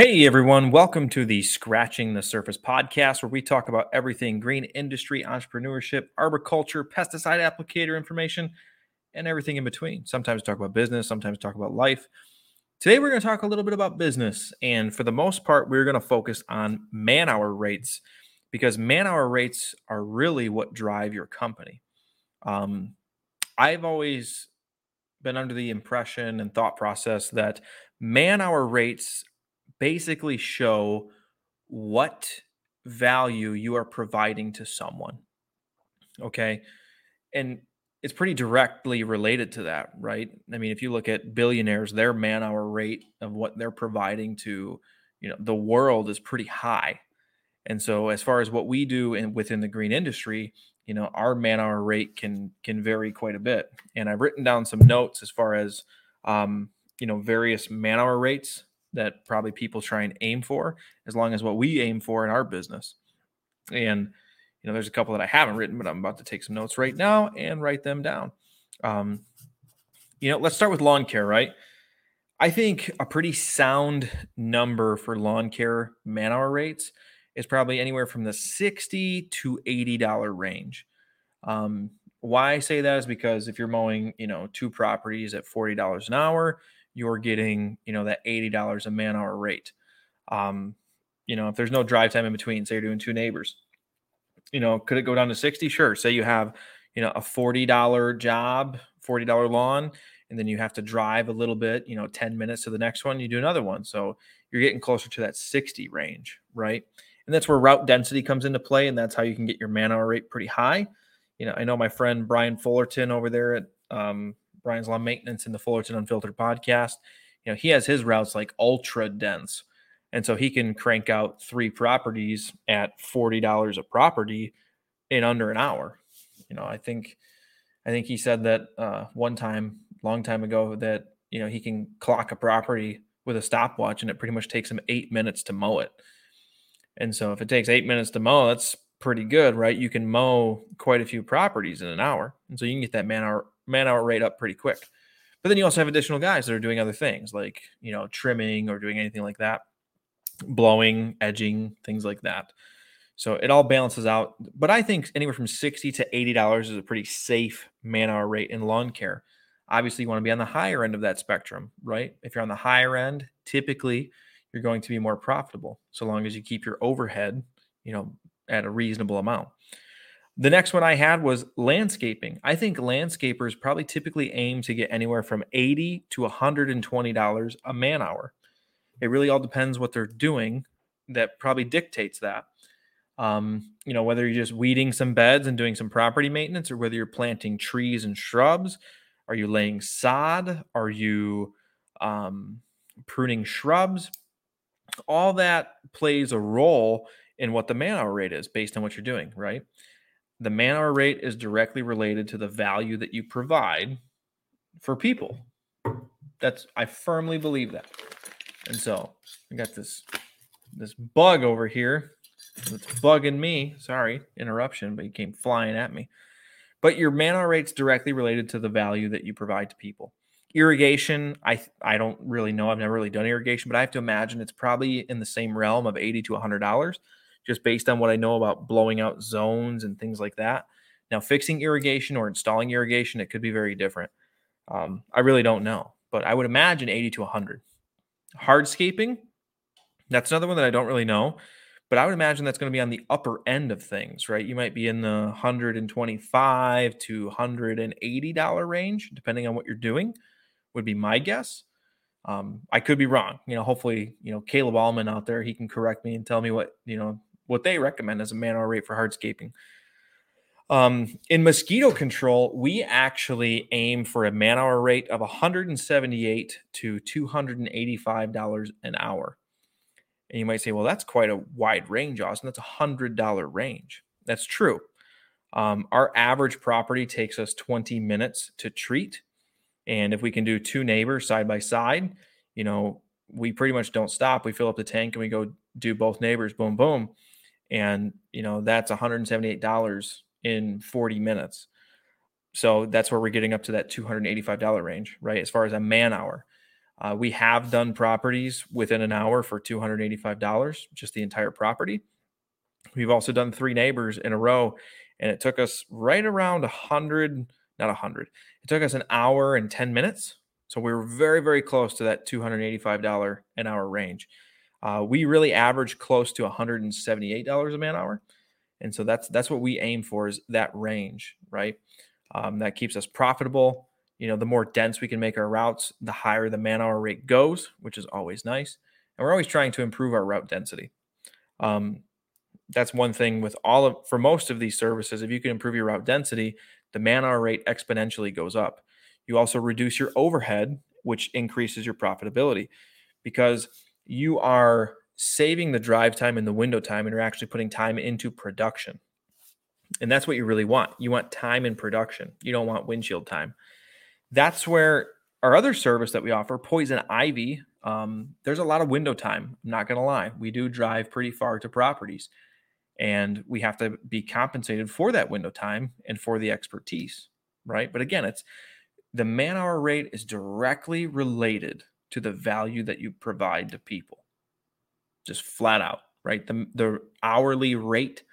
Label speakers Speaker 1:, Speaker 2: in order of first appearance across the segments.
Speaker 1: Hey everyone, welcome to the Scratching the Surface podcast, where we talk about everything green industry, entrepreneurship, arboriculture, pesticide applicator information, and everything in between. Sometimes talk about business, sometimes talk about life. Today we're going to talk a little bit about business, and for the most part, we're going to focus on man hour rates because man hour rates are really what drive your company. Um, I've always been under the impression and thought process that man hour rates basically show what value you are providing to someone. Okay. And it's pretty directly related to that, right? I mean, if you look at billionaires, their man hour rate of what they're providing to, you know, the world is pretty high. And so as far as what we do in within the green industry, you know, our man hour rate can can vary quite a bit. And I've written down some notes as far as um, you know, various man hour rates that probably people try and aim for, as long as what we aim for in our business. And you know, there's a couple that I haven't written, but I'm about to take some notes right now and write them down. Um, you know, let's start with lawn care, right? I think a pretty sound number for lawn care man hour rates is probably anywhere from the 60 to 80 dollar range. Um, why I say that is because if you're mowing, you know, two properties at $40 an hour, you're getting, you know, that $80 a man hour rate. Um, you know, if there's no drive time in between, say you're doing two neighbors, you know, could it go down to 60? Sure. Say you have, you know, a $40 job, $40 lawn, and then you have to drive a little bit, you know, 10 minutes to the next one, you do another one. So you're getting closer to that 60 range, right? And that's where route density comes into play. And that's how you can get your man hour rate pretty high. You know, I know my friend Brian Fullerton over there at um, Brian's Lawn Maintenance in the Fullerton Unfiltered podcast. You know, he has his routes like ultra dense. And so he can crank out three properties at $40 a property in under an hour. You know, I think I think he said that uh, one time, long time ago, that you know he can clock a property with a stopwatch, and it pretty much takes him eight minutes to mow it. And so, if it takes eight minutes to mow, that's pretty good, right? You can mow quite a few properties in an hour, and so you can get that man hour man hour rate up pretty quick. But then you also have additional guys that are doing other things like, you know, trimming or doing anything like that, blowing, edging, things like that. So it all balances out. But I think anywhere from 60 to $80 is a pretty safe man hour rate in lawn care. Obviously, you want to be on the higher end of that spectrum, right? If you're on the higher end, typically you're going to be more profitable so long as you keep your overhead, you know, at a reasonable amount. The next one I had was landscaping. I think landscapers probably typically aim to get anywhere from 80 to $120 a man hour. It really all depends what they're doing that probably dictates that. Um, you know, whether you're just weeding some beds and doing some property maintenance or whether you're planting trees and shrubs, are you laying sod? Are you um, pruning shrubs? All that plays a role in what the man hour rate is based on what you're doing, right? The man hour rate is directly related to the value that you provide for people. That's I firmly believe that. And so I got this this bug over here that's bugging me. Sorry, interruption, but he came flying at me. But your man hour rate's directly related to the value that you provide to people. Irrigation, I I don't really know. I've never really done irrigation, but I have to imagine it's probably in the same realm of eighty to hundred dollars just based on what I know about blowing out zones and things like that. Now, fixing irrigation or installing irrigation, it could be very different. Um, I really don't know, but I would imagine 80 to 100. Hardscaping, that's another one that I don't really know, but I would imagine that's going to be on the upper end of things, right? You might be in the 125 to 180 dollar range, depending on what you're doing, would be my guess. Um, I could be wrong. You know, hopefully, you know, Caleb Allman out there, he can correct me and tell me what, you know, what they recommend as a man hour rate for hardscaping. Um, in mosquito control, we actually aim for a man hour rate of 178 to 285 dollars an hour. And you might say, well, that's quite a wide range, Austin. That's a hundred dollar range. That's true. Um, our average property takes us 20 minutes to treat, and if we can do two neighbors side by side, you know, we pretty much don't stop. We fill up the tank and we go do both neighbors. Boom, boom and you know that's $178 in 40 minutes so that's where we're getting up to that $285 range right as far as a man hour Uh, we have done properties within an hour for $285, just the entire property. We've also done three neighbors in a row, and it took us right around 100, not 100. It took us an hour and 10 minutes. So we were very, very close to that $285 an hour range. Uh, we really average close to $178 a man hour. And so that's that's what we aim for is that range, right? Um, that keeps us profitable. You know, the more dense we can make our routes, the higher the man hour rate goes, which is always nice. And we're always trying to improve our route density. Um, that's one thing with all of for most of these services. If you can improve your route density, the man hour rate exponentially goes up. You also reduce your overhead, which increases your profitability because you are saving the drive time and the window time and you're actually putting time into production. And that's what you really want. You want time in production. You don't want windshield time. That's where our other service that we offer, Poison Ivy, um, there's a lot of window time. I'm not going to lie. We do drive pretty far to properties and we have to be compensated for that window time and for the expertise, right? But again, it's the man hour rate is directly related to the value that you provide to people. Just flat out, right? The, the hourly rate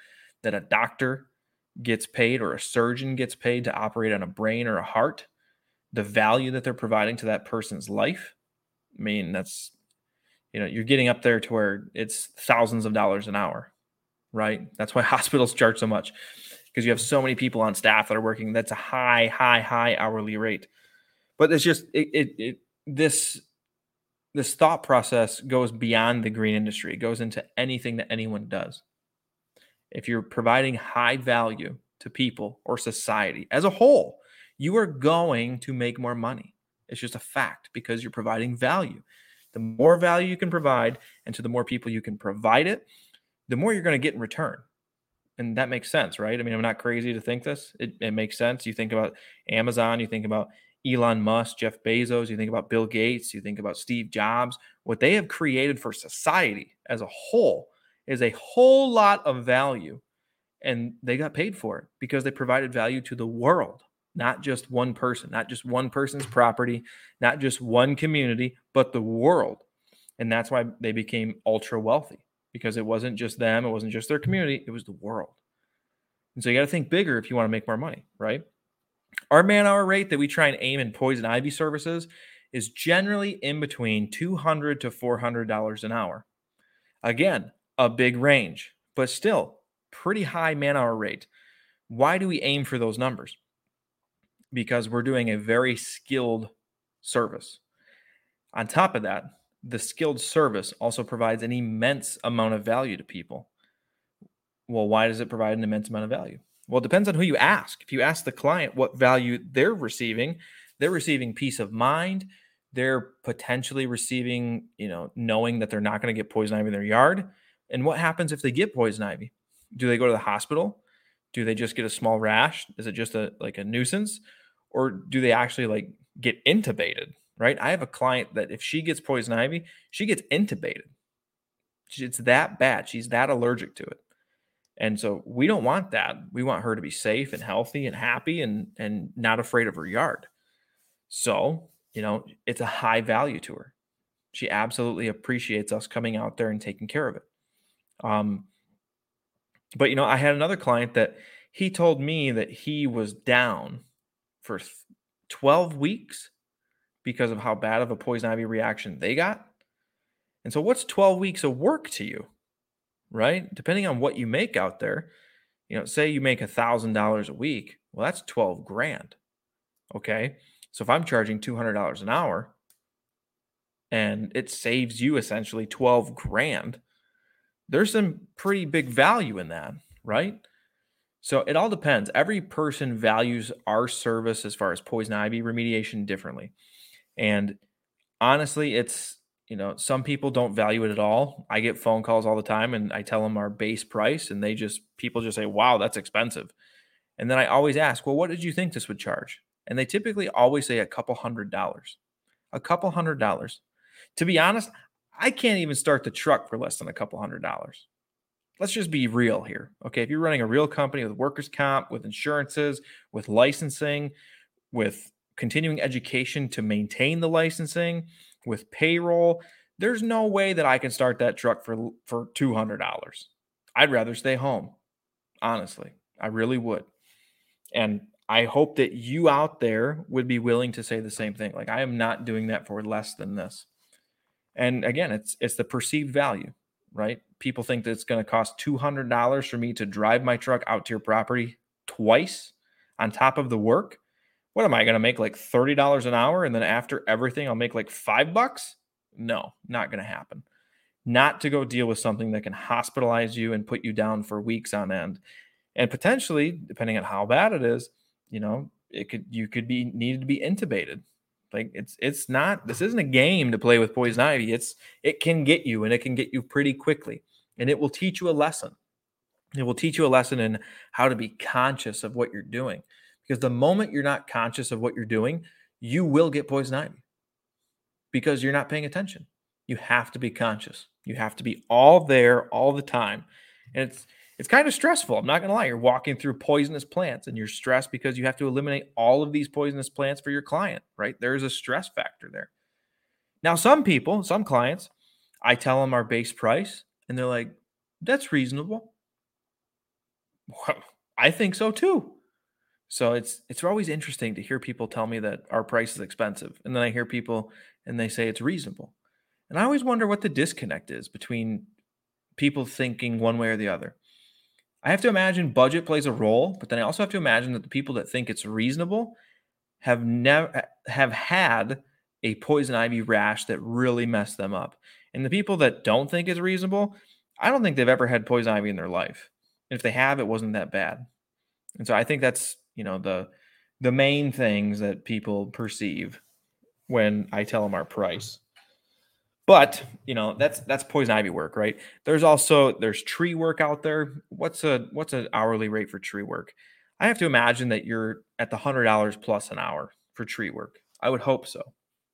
Speaker 1: that a doctor gets paid or a surgeon gets paid to operate on a brain or a heart, the value that they're providing to that person's life. I mean, that's, you know, you're getting up there to where it's thousands of dollars an hour right? That's why hospitals charge so much because you have so many people on staff that are working. That's a high, high, high hourly rate. But it's just it, it, it this this thought process goes beyond the green industry. It goes into anything that anyone does. If you're providing high value to people or society as a whole, you are going to make more money. It's just a fact because you're providing value. The more value you can provide, and to the more people you can provide it, the more you're going to get in return. And that makes sense, right? I mean, I'm not crazy to think this. It, it makes sense. You think about Amazon, you think about Elon Musk, Jeff Bezos, you think about Bill Gates, you think about Steve Jobs. What they have created for society as a whole is a whole lot of value. And they got paid for it because they provided value to the world, not just one person, not just one person's property, not just one community, but the world. And that's why they became ultra wealthy because it wasn't just them, it wasn't just their community, it was the world. And so you got to think bigger if you want to make more money, right? Our man hour rate that we try and aim in poison ivy services is generally in between 200 to $400 an hour. Again, a big range, but still pretty high man hour rate. Why do we aim for those numbers? Because we're doing a very skilled service. On top of that, the skilled service also provides an immense amount of value to people. Well, why does it provide an immense amount of value? Well, it depends on who you ask. If you ask the client what value they're receiving, they're receiving peace of mind. They're potentially receiving, you know, knowing that they're not going to get poison ivy in their yard. And what happens if they get poison ivy? Do they go to the hospital? Do they just get a small rash? Is it just a like a nuisance? Or do they actually like get intubated? right? I have a client that if she gets poison ivy, she gets intubated. It's that bad. She's that allergic to it. And so we don't want that. We want her to be safe and healthy and happy and and not afraid of her yard. So, you know, it's a high value to her. She absolutely appreciates us coming out there and taking care of it. Um but you know, I had another client that he told me that he was down for 12 weeks because of how bad of a poison ivy reaction they got. And so, what's 12 weeks of work to you, right? Depending on what you make out there, you know, say you make a $1,000 a week, well, that's 12 grand. Okay. So, if I'm charging $200 an hour and it saves you essentially 12 grand, there's some pretty big value in that, right? So it all depends. Every person values our service as far as poison ivy remediation differently. And honestly, it's, you know, some people don't value it at all. I get phone calls all the time and I tell them our base price and they just, people just say, wow, that's expensive. And then I always ask, well, what did you think this would charge? And they typically always say a couple hundred dollars, a couple hundred dollars. To be honest, I can't even start the truck for less than a couple hundred dollars. Let's just be real here. Okay. If you're running a real company with workers' comp, with insurances, with licensing, with continuing education to maintain the licensing with payroll, there's no way that I can start that truck for for $200. I'd rather stay home. Honestly, I really would. And I hope that you out there would be willing to say the same thing. Like I am not doing that for less than this. And again, it's it's the perceived value, right? People think that it's going to cost $200 for me to drive my truck out to your property twice on top of the work. What am I going to make like $30 an hour and then after everything I'll make like 5 bucks? No, not going to happen. Not to go deal with something that can hospitalize you and put you down for weeks on end. And potentially, depending on how bad it is, you know, it could you could be needed to be intubated. Like it's it's not this isn't a game to play with poison ivy. It's it can get you and it can get you pretty quickly. And it will teach you a lesson. It will teach you a lesson in how to be conscious of what you're doing. Because the moment you're not conscious of what you're doing, you will get poison ivy because you're not paying attention. You have to be conscious. You have to be all there all the time. And it's it's kind of stressful. I'm not going to lie. You're walking through poisonous plants and you're stressed because you have to eliminate all of these poisonous plants for your client, right? There's a stress factor there. Now, some people, some clients, I tell them our base price and they're like, that's reasonable. Well, I think so too. So it's it's always interesting to hear people tell me that our price is expensive. And then I hear people and they say it's reasonable. And I always wonder what the disconnect is between people thinking one way or the other. I have to imagine budget plays a role, but then I also have to imagine that the people that think it's reasonable have never have had a poison ivy rash that really messed them up. And the people that don't think it's reasonable, I don't think they've ever had poison ivy in their life. And if they have, it wasn't that bad. And so I think that's, you know, the the main things that people perceive when I tell them our price. But you know that's that's poison ivy work, right? There's also there's tree work out there. What's a what's an hourly rate for tree work? I have to imagine that you're at the hundred dollars plus an hour for tree work. I would hope so,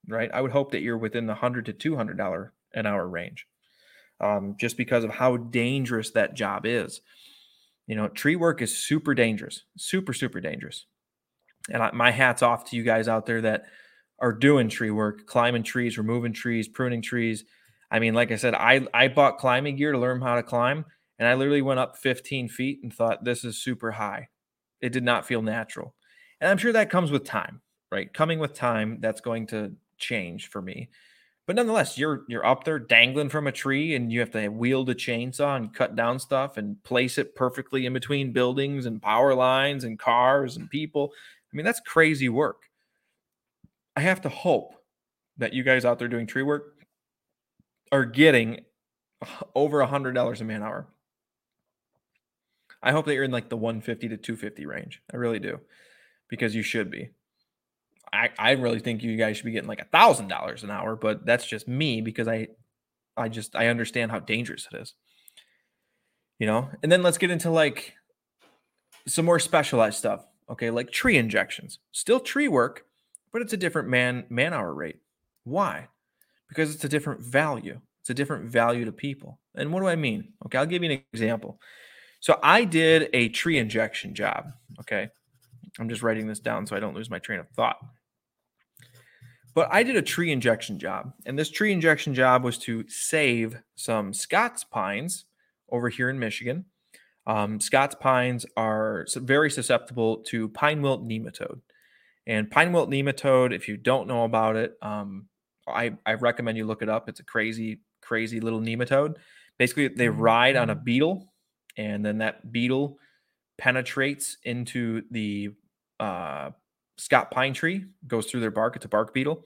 Speaker 1: right? I would hope that you're within the hundred to two hundred dollar an hour range, um, just because of how dangerous that job is. You know, tree work is super dangerous, super super dangerous. And I, my hats off to you guys out there that are doing tree work, climbing trees, removing trees, pruning trees. I mean, like I said, I I bought climbing gear to learn how to climb, and I literally went up 15 feet and thought this is super high. It did not feel natural, and I'm sure that comes with time, right? Coming with time, that's going to change for me. But nonetheless, you're you're up there dangling from a tree, and you have to wield a chainsaw and cut down stuff and place it perfectly in between buildings and power lines and cars and people. I mean, that's crazy work. I have to hope that you guys out there doing tree work are getting over a hundred dollars a man hour. I hope that you're in like the 150 to 250 range. I really do, because you should be. I, I really think you guys should be getting like a thousand dollars an hour, but that's just me because I I just I understand how dangerous it is. You know, and then let's get into like some more specialized stuff. Okay, like tree injections. Still tree work, but it's a different man man hour rate. Why? Because it's a different value. It's a different value to people. And what do I mean? Okay, I'll give you an example. So I did a tree injection job. Okay. I'm just writing this down so I don't lose my train of thought. But I did a tree injection job, and this tree injection job was to save some Scots pines over here in Michigan. Um, Scots pines are very susceptible to pine wilt nematode. And pine wilt nematode, if you don't know about it, um, I, I recommend you look it up. It's a crazy, crazy little nematode. Basically, they mm-hmm. ride on a beetle, and then that beetle penetrates into the uh, Scott pine tree, goes through their bark. It's a bark beetle.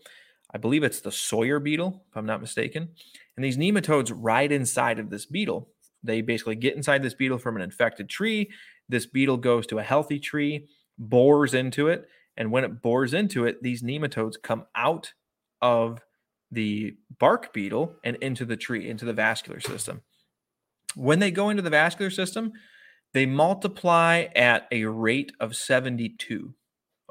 Speaker 1: I believe it's the Sawyer beetle, if I'm not mistaken. And these nematodes ride inside of this beetle. They basically get inside this beetle from an infected tree. This beetle goes to a healthy tree, bores into it, and when it bores into it, these nematodes come out of the bark beetle and into the tree, into the vascular system. When they go into the vascular system, they multiply at a rate of 72.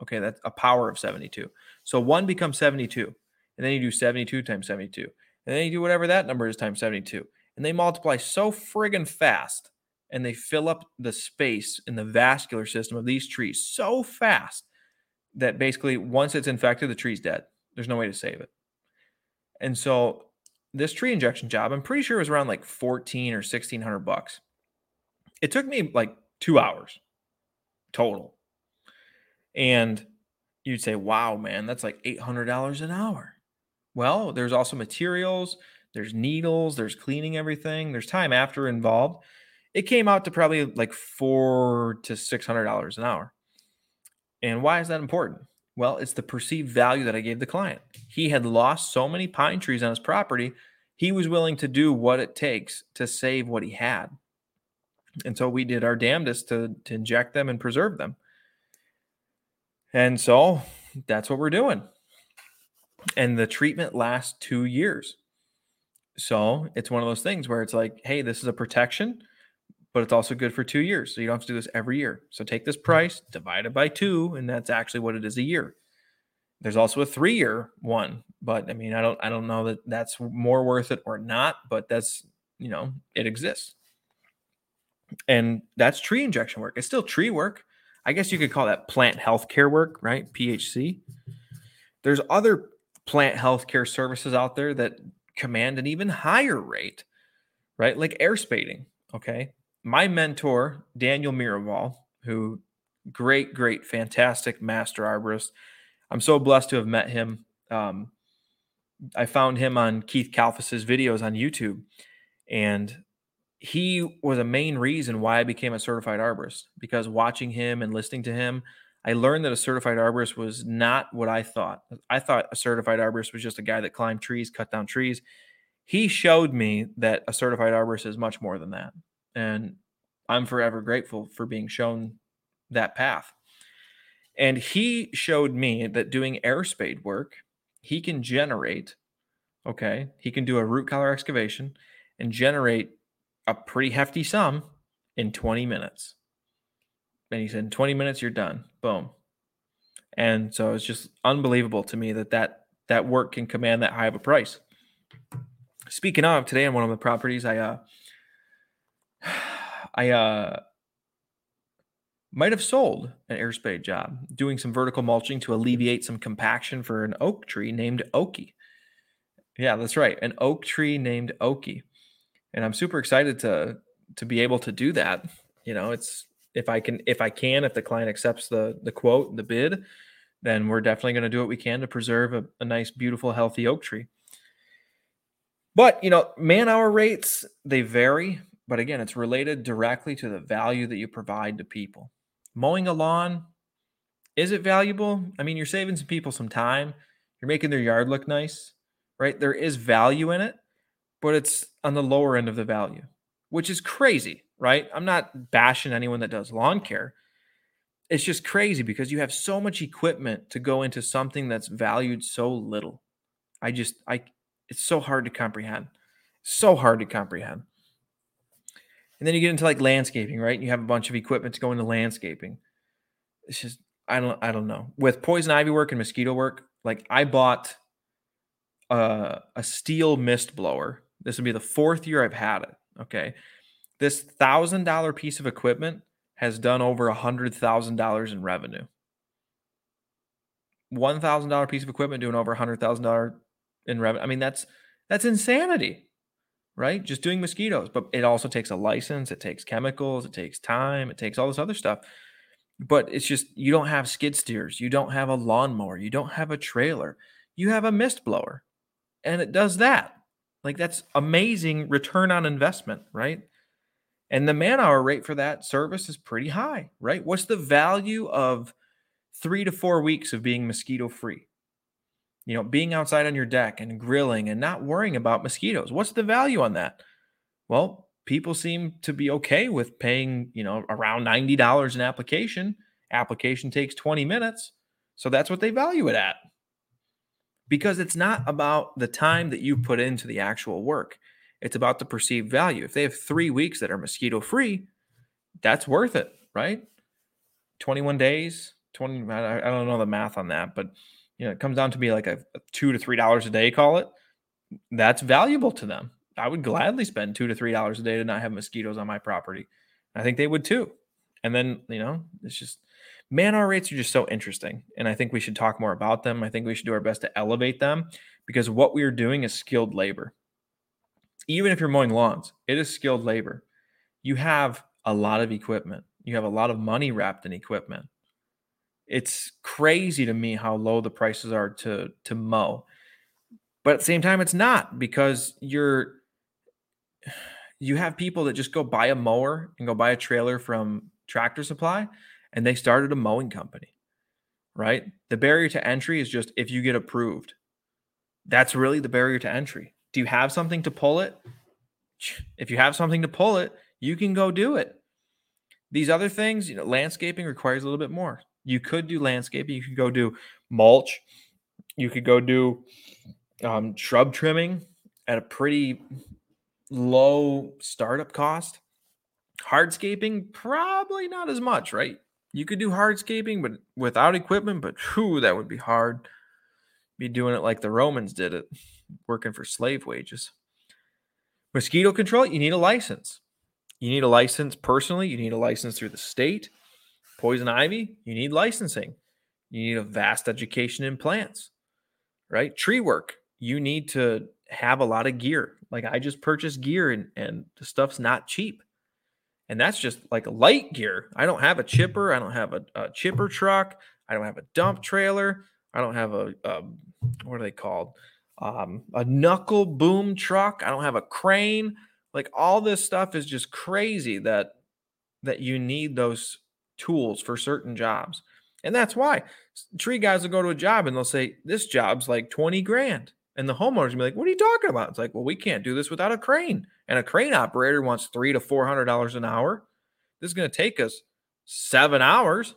Speaker 1: Okay, that's a power of 72. So one becomes 72. And then you do 72 times 72. And then you do whatever that number is times 72. And they multiply so friggin' fast and they fill up the space in the vascular system of these trees so fast that basically once it's infected, the tree's dead. There's no way to save it. And so this tree injection job, I'm pretty sure it was around like 14 or 1600 bucks. It took me like two hours total. And you'd say, wow, man, that's like $800 an hour. Well, there's also materials, there's needles, there's cleaning everything, there's time after involved. It came out to probably like four to $600 an hour. And why is that important? Well, it's the perceived value that I gave the client. He had lost so many pine trees on his property, he was willing to do what it takes to save what he had. And so we did our damnedest to, to inject them and preserve them. And so that's what we're doing. And the treatment lasts two years. So it's one of those things where it's like, hey, this is a protection, but it's also good for two years. So you don't have to do this every year. So take this hmm. price, divide it by two, and that's actually what it is a year. There's also a three year one, but I mean, I don't, I don't know that that's more worth it or not, but that's, you know, it exists. And that's tree injection work. It's still tree work. I guess you could call that plant healthcare work, right? PHC. There's other plant healthcare services out there that command an even higher rate, right? Like air spading. Okay. My mentor, Daniel Miraval, who great, great, fantastic master arborist. I'm so blessed to have met him. Um, I found him on Keith Kalfas's videos on YouTube, and he was a main reason why I became a certified arborist because watching him and listening to him, I learned that a certified arborist was not what I thought. I thought a certified arborist was just a guy that climbed trees, cut down trees. He showed me that a certified arborist is much more than that. And I'm forever grateful for being shown that path. And he showed me that doing air spade work, he can generate, okay, he can do a root collar excavation and generate a pretty hefty sum in 20 minutes. And he said, in 20 minutes, you're done. Boom. And so it's just unbelievable to me that that, that work can command that high of a price. Speaking of today on one of the properties, I, uh, I, uh, might have sold an air spade job doing some vertical mulching to alleviate some compaction for an oak tree named Okie. Yeah, that's right. An oak tree named Okie and I'm super excited to to be able to do that. You know, it's if I can if I can if the client accepts the the quote the bid, then we're definitely going to do what we can to preserve a, a nice, beautiful, healthy oak tree. But you know, man hour rates they vary, but again, it's related directly to the value that you provide to people. Mowing a lawn, is it valuable? I mean, you're saving some people some time. You're making their yard look nice, right? There is value in it, but it's on the lower end of the value, which is crazy, right? I'm not bashing anyone that does lawn care. It's just crazy because you have so much equipment to go into something that's valued so little. I just, I, it's so hard to comprehend. So hard to comprehend. And then you get into like landscaping, right? You have a bunch of equipment to go into landscaping. It's just, I don't, I don't know. With poison ivy work and mosquito work, like I bought uh, a, a Stihl mist blower this would be the fourth year I've had it. Okay. This thousand dollar piece of equipment has done over a hundred thousand dollars in revenue. One thousand dollar piece of equipment doing over a hundred thousand dollar in revenue. I mean, that's that's insanity, right? Just doing mosquitoes, but it also takes a license, it takes chemicals, it takes time, it takes all this other stuff. But it's just you don't have skid steers, you don't have a lawnmower, you don't have a trailer, you have a mist blower, and it does that. Like that's amazing return on investment, right? And the man hour rate for that service is pretty high, right? What's the value of three to four weeks of being mosquito free? You know, being outside on your deck and grilling and not worrying about mosquitoes. What's the value on that? Well, people seem to be okay with paying, you know, around $90 an application. Application takes 20 minutes. So that's what they value it at because it's not about the time that you put into the actual work. It's about the perceived value. If they have three weeks that are mosquito free, that's worth it, right? 21 days, 20, I don't know the math on that, but you know, it comes down to be like a, a two to three dollars a day, call it. That's valuable to them. I would gladly spend two to three dollars a day to not have mosquitoes on my property. I think they would too. And then, you know, it's just man hour rates are just so interesting. And I think we should talk more about them. I think we should do our best to elevate them because what we are doing is skilled labor. Even if you're mowing lawns, it is skilled labor. You have a lot of equipment, you have a lot of money wrapped in equipment. It's crazy to me how low the prices are to to mow. But at the same time, it's not because you're you have people that just go buy a mower and go buy a trailer from Tractor Supply and they started a mowing company, right? The barrier to entry is just if you get approved. That's really the barrier to entry. Do you have something to pull it? If you have something to pull it, you can go do it. These other things, you know, landscaping requires a little bit more. You could do landscaping, you could go do mulch, you could go do um, shrub trimming at a pretty low startup cost. Hardscaping, probably not as much, right? You could do hardscaping, but without equipment, but whew, that would be hard. Be doing it like the Romans did it, working for slave wages. Mosquito control, you need a license. You need a license personally, you need a license through the state. Poison ivy, you need licensing. You need a vast education in plants, right? Tree work, you need to have a lot of gear. Like I just purchased gear and, and the stuff's not cheap. And that's just like light gear. I don't have a chipper. I don't have a, a chipper truck. I don't have a dump trailer. I don't have a, a what are they called? Um, a knuckle boom truck. I don't have a crane. Like all this stuff is just crazy that that you need those tools for certain jobs. And that's why tree guys will go to a job and they'll say, This job's like 20 grand. And the homeowners will be like, What are you talking about? It's like, Well, we can't do this without a crane. And a crane operator wants three to four hundred dollars an hour. This is going to take us seven hours.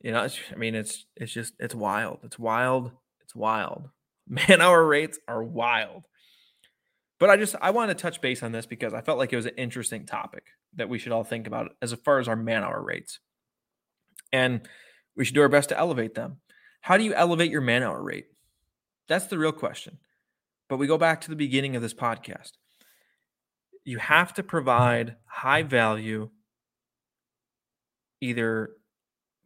Speaker 1: You know, I mean, it's it's just it's wild. It's wild. It's wild. Man hour rates are wild. But I just I wanted to touch base on this because I felt like it was an interesting topic that we should all think about as far as our man hour rates. And we should do our best to elevate them. How do you elevate your man hour rate? That's the real question. But we go back to the beginning of this podcast. You have to provide high value either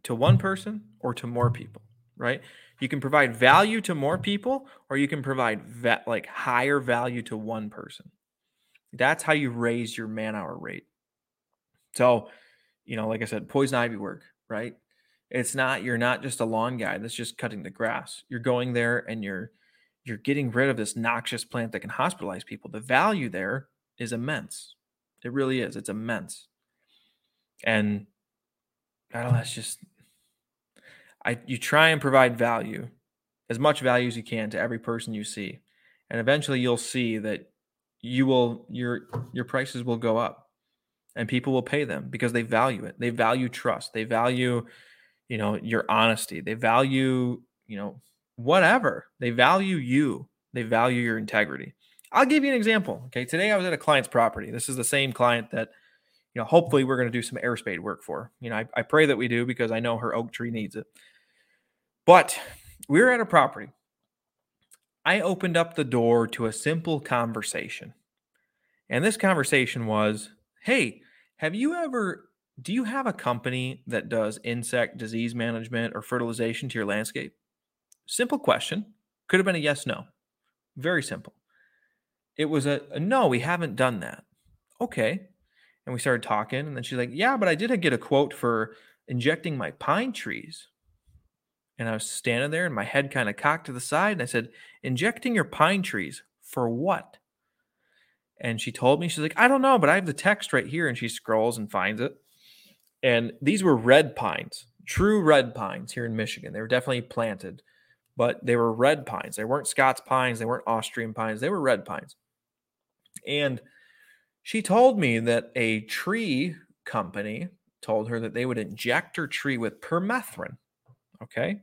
Speaker 1: to one person or to more people, right? You can provide value to more people or you can provide va- like higher value to one person. That's how you raise your man hour rate. So, you know, like I said, poison ivy work, right? It's not you're not just a lawn guy that's just cutting the grass. You're going there and you're you're getting rid of this noxious plant that can hospitalize people. The value there is immense. It really is. It's immense. And I don't know, that's just I you try and provide value, as much value as you can to every person you see. And eventually you'll see that you will your your prices will go up and people will pay them because they value it. They value trust. They value you know your honesty they value you know whatever they value you they value your integrity i'll give you an example okay today i was at a client's property this is the same client that you know hopefully we're going to do some air spade work for you know I, I pray that we do because i know her oak tree needs it but we were at a property i opened up the door to a simple conversation and this conversation was hey have you ever do you have a company that does insect disease management or fertilization to your landscape? Simple question. Could have been a yes, no. Very simple. It was a, no, we haven't done that. Okay. And we started talking, and then she's like, Yeah, but I did get a quote for injecting my pine trees. And I was standing there and my head kind of cocked to the side. And I said, Injecting your pine trees for what? And she told me, She's like, I don't know, but I have the text right here. And she scrolls and finds it. And these were red pines, true red pines here in Michigan. They were definitely planted, but they were red pines. They weren't Scots pines, they weren't Austrian pines, they were red pines. And she told me that a tree company told her that they would inject her tree with permethrin. Okay.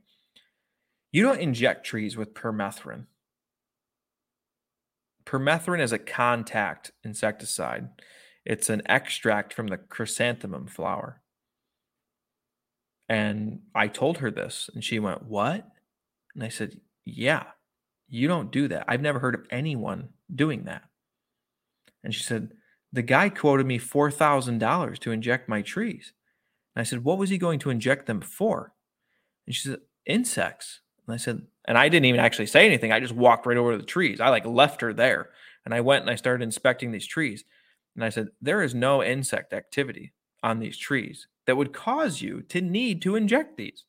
Speaker 1: You don't inject trees with permethrin. Permethrin is a contact insecticide. It's an extract from the chrysanthemum flower. And I told her this, and she went, What? And I said, Yeah, you don't do that. I've never heard of anyone doing that. And she said, The guy quoted me $4,000 to inject my trees. And I said, What was he going to inject them for? And she said, Insects. And I said, And I didn't even actually say anything. I just walked right over to the trees. I like left her there. And I went and I started inspecting these trees. And I said, There is no insect activity on these trees that would cause you to need to inject these.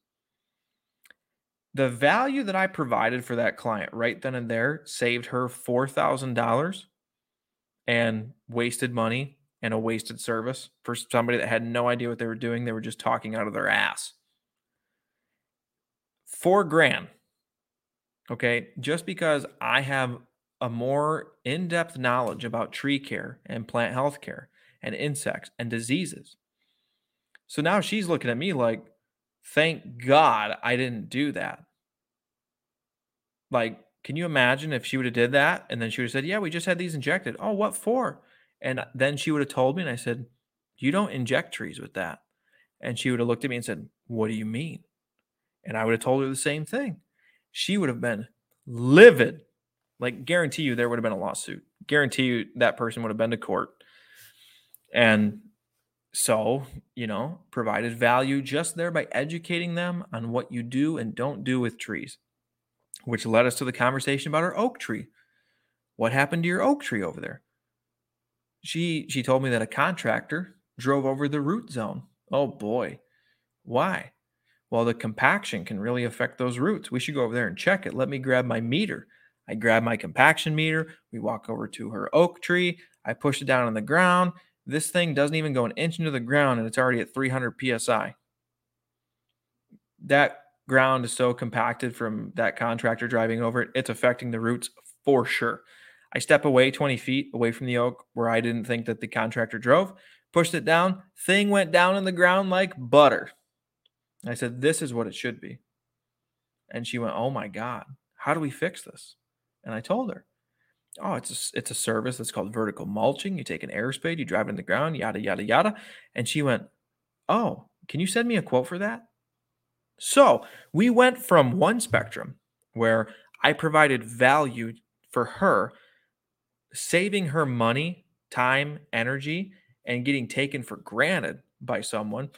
Speaker 1: The value that I provided for that client right then and there saved her $4,000 and wasted money and a wasted service for somebody that had no idea what they were doing. They were just talking out of their ass. Four grand. Okay. Just because I have a more in depth knowledge about tree care and plant health care and insects and diseases. So now she's looking at me like, thank God I didn't do that. Like, can you imagine if she would have did that and then she would have said, "Yeah, we just had these injected." Oh, what for? And then she would have told me and I said, "You don't inject trees with that." And she would have looked at me and said, "What do you mean?" And I would have told her the same thing. She would have been livid. Like guarantee you there would have been a lawsuit. Guarantee you that person would have been to court. And so, you know, provided value just there by educating them on what you do and don't do with trees which led us to the conversation about our oak tree. What happened to your oak tree over there? She she told me that a contractor drove over the root zone. Oh boy. Why? Well, the compaction can really affect those roots. We should go over there and check it. Let me grab my meter. I grab my compaction meter. We walk over to her oak tree. I push it down on the ground. This thing doesn't even go an inch into the ground and it's already at 300 psi. That ground is so compacted from that contractor driving over it, it's affecting the roots for sure. I step away 20 feet away from the oak where I didn't think that the contractor drove, pushed it down, thing went down in the ground like butter. I said, This is what it should be. And she went, Oh my God, how do we fix this? And I told her, Oh, it's a, it's a service that's called vertical mulching. You take an air spade, you drive it in the ground, yada, yada, yada. And she went, Oh, can you send me a quote for that? So we went from one spectrum where I provided value for her, saving her money, time, energy, and getting taken for granted by someone,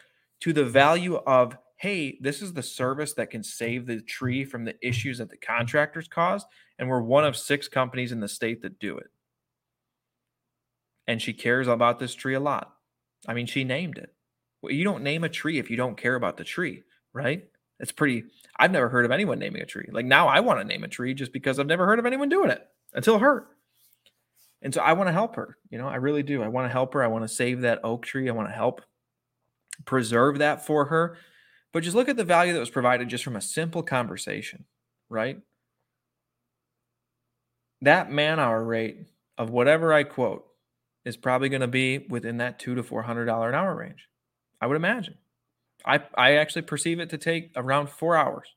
Speaker 1: to the value of, hey, this is the service that can save the tree from the issues that the contractors caused. And we're one of six companies in the state that do it. And she cares about this tree a lot. I mean, she named it. You don't name a tree if you don't care about the tree right? It's pretty. I've never heard of anyone naming a tree. Like now, I want to name a tree just because I've never heard of anyone doing it until her. And so I want to help her. You know, I really do. I want to help her. I want to save that oak tree. I want to help preserve that for her. But just look at the value that was provided just from a simple conversation, right? That man hour rate of whatever I quote is probably going to be within that two to four hundred dollar an hour range. I would imagine. I, I actually perceive it to take around four hours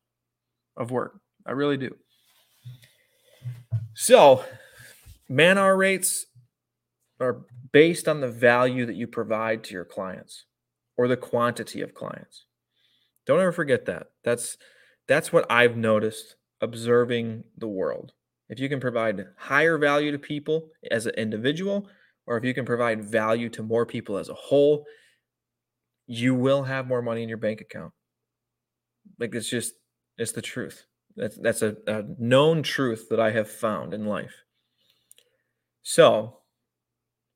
Speaker 1: of work. I really do. So, man hour rates are based on the value that you provide to your clients or the quantity of clients. Don't ever forget that. That's that's what I've noticed observing the world. If you can provide higher value to people as an individual, or if you can provide value to more people as a whole, you will have more money in your bank account. Like it's just it's the truth. That's that's a, a known truth that I have found in life. So,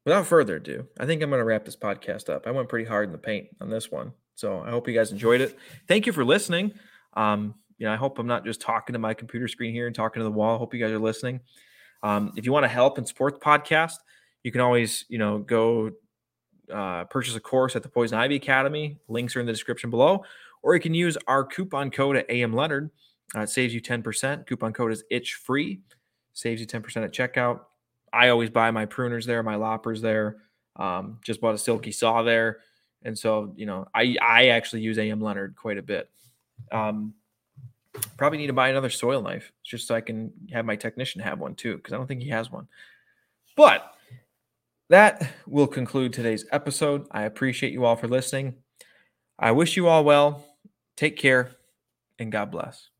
Speaker 1: without further ado, I think I'm going to wrap this podcast up. I went pretty hard in the paint on this one. So, I hope you guys enjoyed it. Thank you for listening. Um, you know, I hope I'm not just talking to my computer screen here and talking to the wall. I hope you guys are listening. Um, if you want to help and support the podcast, you can always, you know, go uh, purchase a course at the Poison Ivy Academy. Links are in the description below. Or you can use our coupon code at AM Leonard. Uh, it saves you 10%. Coupon code is itch free. Saves you 10% at checkout. I always buy my pruners there, my loppers there. Um, just bought a silky saw there. And so, you know, I, I actually use AM Leonard quite a bit. Um, probably need to buy another soil knife just so I can have my technician have one too, because I don't think he has one. But that will conclude today's episode. I appreciate you all for listening. I wish you all well. Take care and God bless.